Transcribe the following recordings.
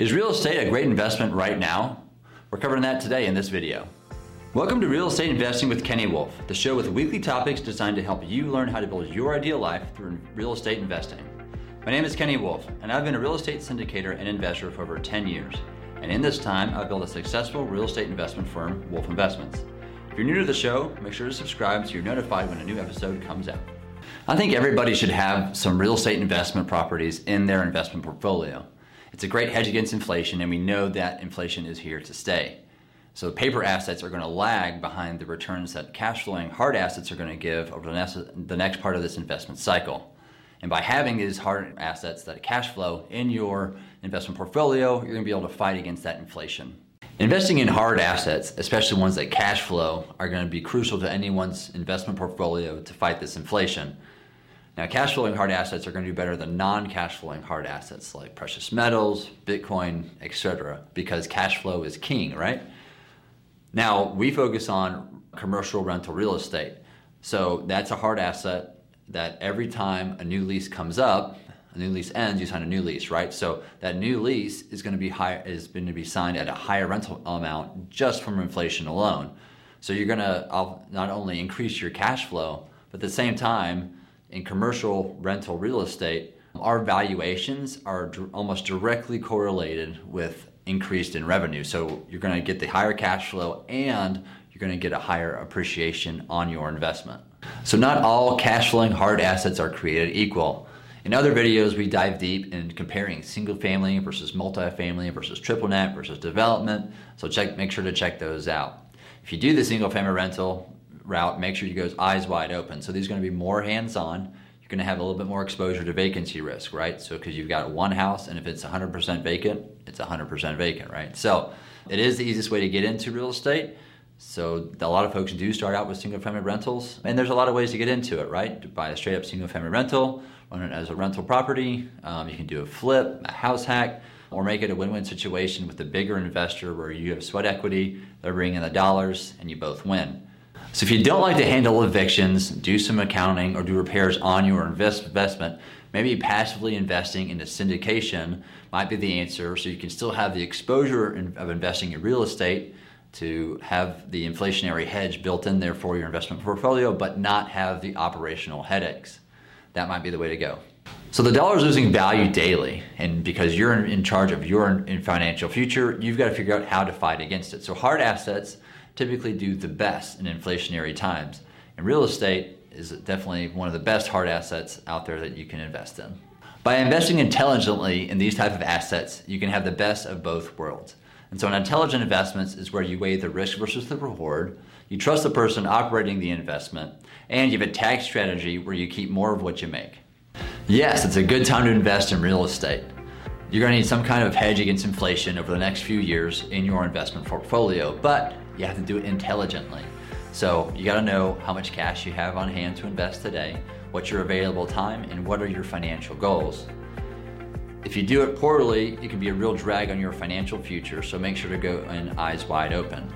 Is real estate a great investment right now? We're covering that today in this video. Welcome to Real Estate Investing with Kenny Wolf, the show with weekly topics designed to help you learn how to build your ideal life through real estate investing. My name is Kenny Wolf, and I've been a real estate syndicator and investor for over 10 years. And in this time, I've built a successful real estate investment firm, Wolf Investments. If you're new to the show, make sure to subscribe so you're notified when a new episode comes out. I think everybody should have some real estate investment properties in their investment portfolio. It's a great hedge against inflation, and we know that inflation is here to stay. So paper assets are going to lag behind the returns that cash flowing hard assets are going to give over the next, the next part of this investment cycle. And by having these hard assets that cash flow in your investment portfolio, you're going to be able to fight against that inflation. Investing in hard assets, especially ones that cash flow, are going to be crucial to anyone's investment portfolio to fight this inflation. Now, cash flowing hard assets are going to do better than non cash flowing hard assets like precious metals, Bitcoin, etc., because cash flow is king, right? Now, we focus on commercial rental real estate. So that's a hard asset that every time a new lease comes up, a new lease ends, you sign a new lease, right? So that new lease is going to be high, is going to be signed at a higher rental amount just from inflation alone. So you're going to not only increase your cash flow, but at the same time, in commercial rental real estate, our valuations are almost directly correlated with increased in revenue. So you're going to get the higher cash flow and you're going to get a higher appreciation on your investment. So not all cash flowing hard assets are created equal. In other videos, we dive deep in comparing single family versus multifamily versus triple net versus development. So check, make sure to check those out. If you do the single family rental, route, make sure you go eyes wide open. So these are going to be more hands-on. You're going to have a little bit more exposure to vacancy risk, right? So because you've got one house, and if it's 100% vacant, it's 100% vacant, right? So it is the easiest way to get into real estate. So a lot of folks do start out with single-family rentals, and there's a lot of ways to get into it, right? To buy a straight-up single-family rental, run it as a rental property. Um, you can do a flip, a house hack, or make it a win-win situation with a bigger investor where you have sweat equity, they're bringing in the dollars, and you both win. So if you don't like to handle evictions, do some accounting, or do repairs on your invest- investment, maybe passively investing into syndication might be the answer. So you can still have the exposure in, of investing in real estate to have the inflationary hedge built in there for your investment portfolio, but not have the operational headaches. That might be the way to go. So the dollar is losing value daily, and because you're in charge of your financial future, you've got to figure out how to fight against it. So hard assets typically do the best in inflationary times. And real estate is definitely one of the best hard assets out there that you can invest in. By investing intelligently in these type of assets, you can have the best of both worlds. And so an intelligent investments is where you weigh the risk versus the reward, you trust the person operating the investment, and you have a tax strategy where you keep more of what you make. Yes, it's a good time to invest in real estate. You're going to need some kind of hedge against inflation over the next few years in your investment portfolio, but you have to do it intelligently. So you got to know how much cash you have on hand to invest today, what's your available time, and what are your financial goals. If you do it poorly, it can be a real drag on your financial future, so make sure to go in eyes wide open.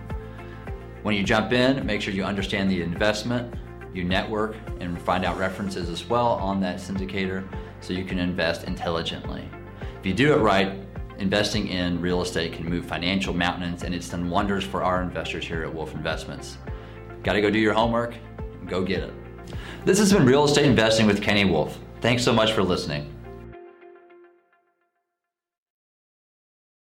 When you jump in, make sure you understand the investment, you network, and find out references as well on that syndicator so you can invest intelligently. If you do it right, investing in real estate can move financial mountains, and it's done wonders for our investors here at Wolf Investments. Got to go do your homework? Go get it. This has been Real Estate Investing with Kenny Wolf. Thanks so much for listening.